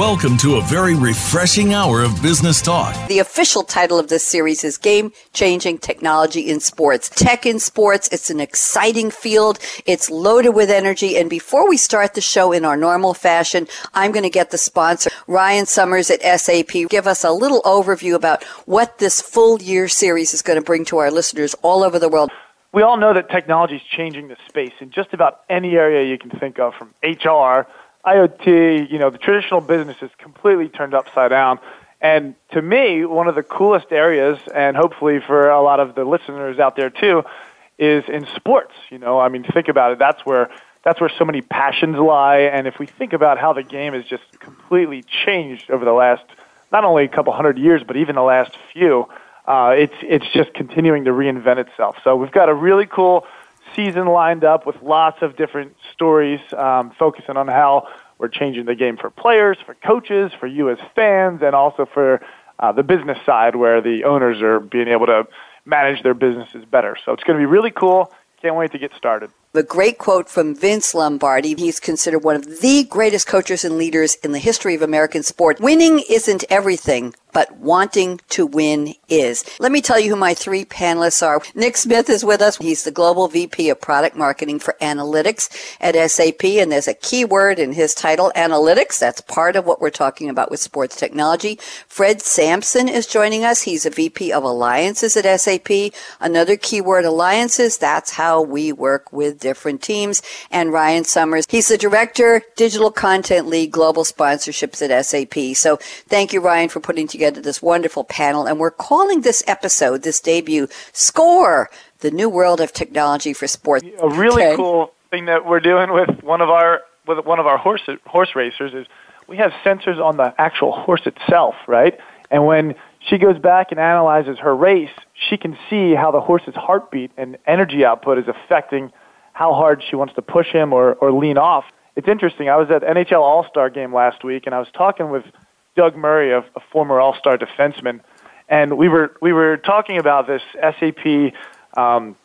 Welcome to a very refreshing hour of business talk. The official title of this series is Game Changing Technology in Sports. Tech in sports, it's an exciting field. It's loaded with energy. And before we start the show in our normal fashion, I'm going to get the sponsor, Ryan Summers at SAP, give us a little overview about what this full year series is going to bring to our listeners all over the world. We all know that technology is changing the space in just about any area you can think of, from HR IoT, you know, the traditional business is completely turned upside down. And to me, one of the coolest areas, and hopefully for a lot of the listeners out there too, is in sports. You know, I mean, think about it. That's where that's where so many passions lie. And if we think about how the game has just completely changed over the last not only a couple hundred years, but even the last few, uh, it's it's just continuing to reinvent itself. So we've got a really cool season lined up with lots of different stories um, focusing on how we're changing the game for players, for coaches, for you as fans, and also for uh, the business side where the owners are being able to manage their businesses better. So it's going to be really cool. Can't wait to get started. The great quote from Vince Lombardi. He's considered one of the greatest coaches and leaders in the history of American sport. Winning isn't everything, but wanting to win is. Let me tell you who my three panelists are. Nick Smith is with us. He's the Global VP of Product Marketing for Analytics at SAP, and there's a key word in his title, analytics. That's part of what we're talking about with sports technology. Fred Sampson is joining us. He's a VP of Alliances at SAP. Another keyword, alliances. That's how we work with different teams. And Ryan Summers, he's the Director, Digital Content Lead, Global Sponsorships at SAP. So thank you, Ryan, for putting together together this wonderful panel, and we're calling this episode, this debut, Score, the new world of technology for sports. A really okay. cool thing that we're doing with one of our with one of our horse horse racers is we have sensors on the actual horse itself, right? And when she goes back and analyzes her race, she can see how the horse's heartbeat and energy output is affecting how hard she wants to push him or, or lean off. It's interesting. I was at NHL All Star game last week, and I was talking with Doug Murray, a, a former All Star defenseman, and we were we were talking about this SAP. Um,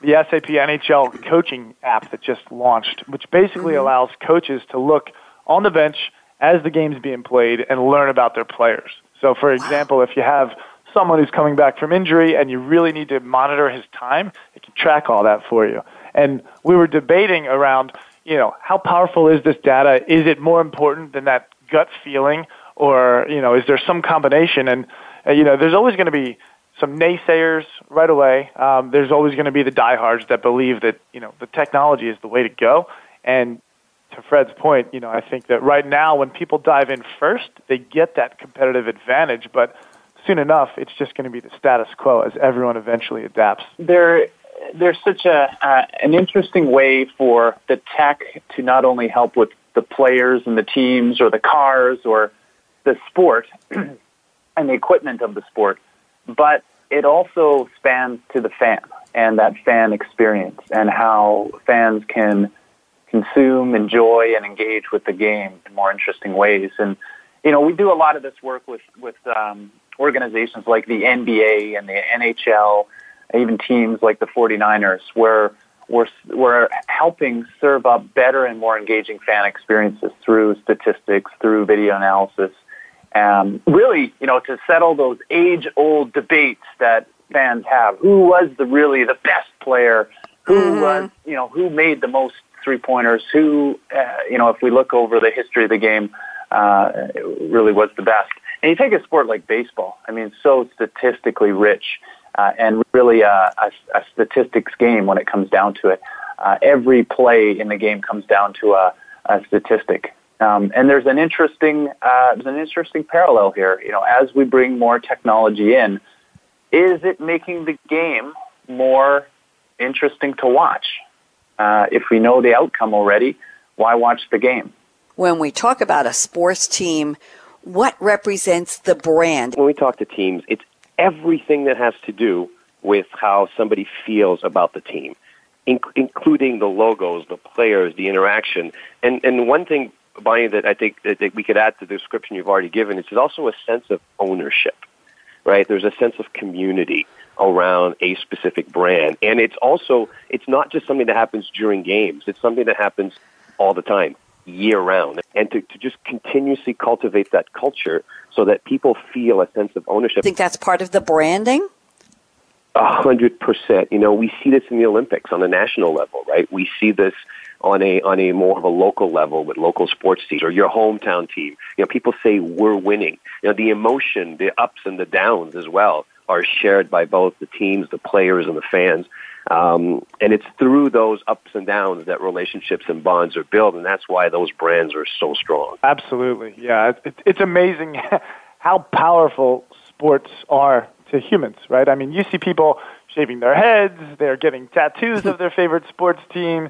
the SAP NHL coaching app that just launched, which basically mm-hmm. allows coaches to look on the bench as the game's being played and learn about their players. So, for example, if you have someone who's coming back from injury and you really need to monitor his time, it can track all that for you. And we were debating around, you know, how powerful is this data? Is it more important than that gut feeling or you know, is there some combination? And uh, you know, there's always going to be some naysayers right away. Um, there's always going to be the diehards that believe that you know the technology is the way to go. And to Fred's point, you know, I think that right now when people dive in first, they get that competitive advantage, but soon enough, it's just going to be the status quo as everyone eventually adapts. There, there's such a uh, an interesting way for the tech to not only help with the players and the teams or the cars or the sport and the equipment of the sport, but it also spans to the fan and that fan experience and how fans can consume, enjoy, and engage with the game in more interesting ways. And you know, we do a lot of this work with with um, organizations like the NBA and the NHL, even teams like the 49ers, where we're, we're helping serve up better and more engaging fan experiences through statistics, through video analysis, um, really, you know, to settle those age-old debates that fans have. Who was the really the best player? Who mm-hmm. was, you know, who made the most three-pointers? Who, uh, you know, if we look over the history of the game, uh, really was the best. And you take a sport like baseball. I mean, so statistically rich uh, and really a, a, a statistics game when it comes down to it. Uh, every play in the game comes down to a, a statistic. Um, and there's an interesting uh, there's an interesting parallel here. You know, as we bring more technology in, is it making the game more interesting to watch? Uh, if we know the outcome already, why watch the game? When we talk about a sports team, what represents the brand? When we talk to teams, it's everything that has to do with how somebody feels about the team, including the logos, the players, the interaction. And and one thing Bonnie, that I think that we could add to the description you've already given is there's also a sense of ownership, right? There's a sense of community around a specific brand, and it's also it's not just something that happens during games. It's something that happens all the time. year round and to, to just continuously cultivate that culture so that people feel a sense of ownership. I think that's part of the branding. A hundred percent. You know, we see this in the Olympics on a national level, right? We see this on a on a more of a local level with local sports teams or your hometown team. You know, people say we're winning. You know, the emotion, the ups and the downs as well are shared by both the teams, the players, and the fans. Um, and it's through those ups and downs that relationships and bonds are built, and that's why those brands are so strong. Absolutely, yeah. It's, it's amazing how powerful sports are to humans, right? I mean, you see people shaving their heads, they're getting tattoos of their favorite sports team,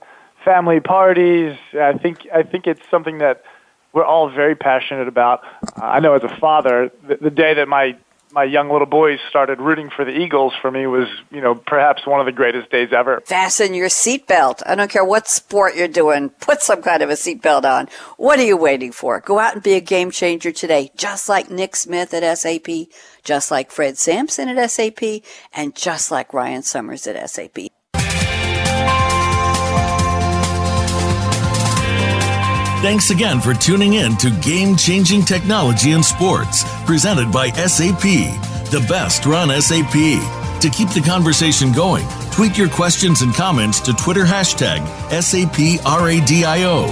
family parties. I think I think it's something that we're all very passionate about. Uh, I know as a father, the, the day that my my young little boys started rooting for the Eagles for me was, you know, perhaps one of the greatest days ever. Fasten your seatbelt. I don't care what sport you're doing. Put some kind of a seatbelt on. What are you waiting for? Go out and be a game changer today, just like Nick Smith at SAP, just like Fred Sampson at SAP, and just like Ryan Summers at SAP. Thanks again for tuning in to Game Changing Technology in Sports, presented by SAP, the best run SAP. To keep the conversation going, tweet your questions and comments to Twitter hashtag SAPRADIO.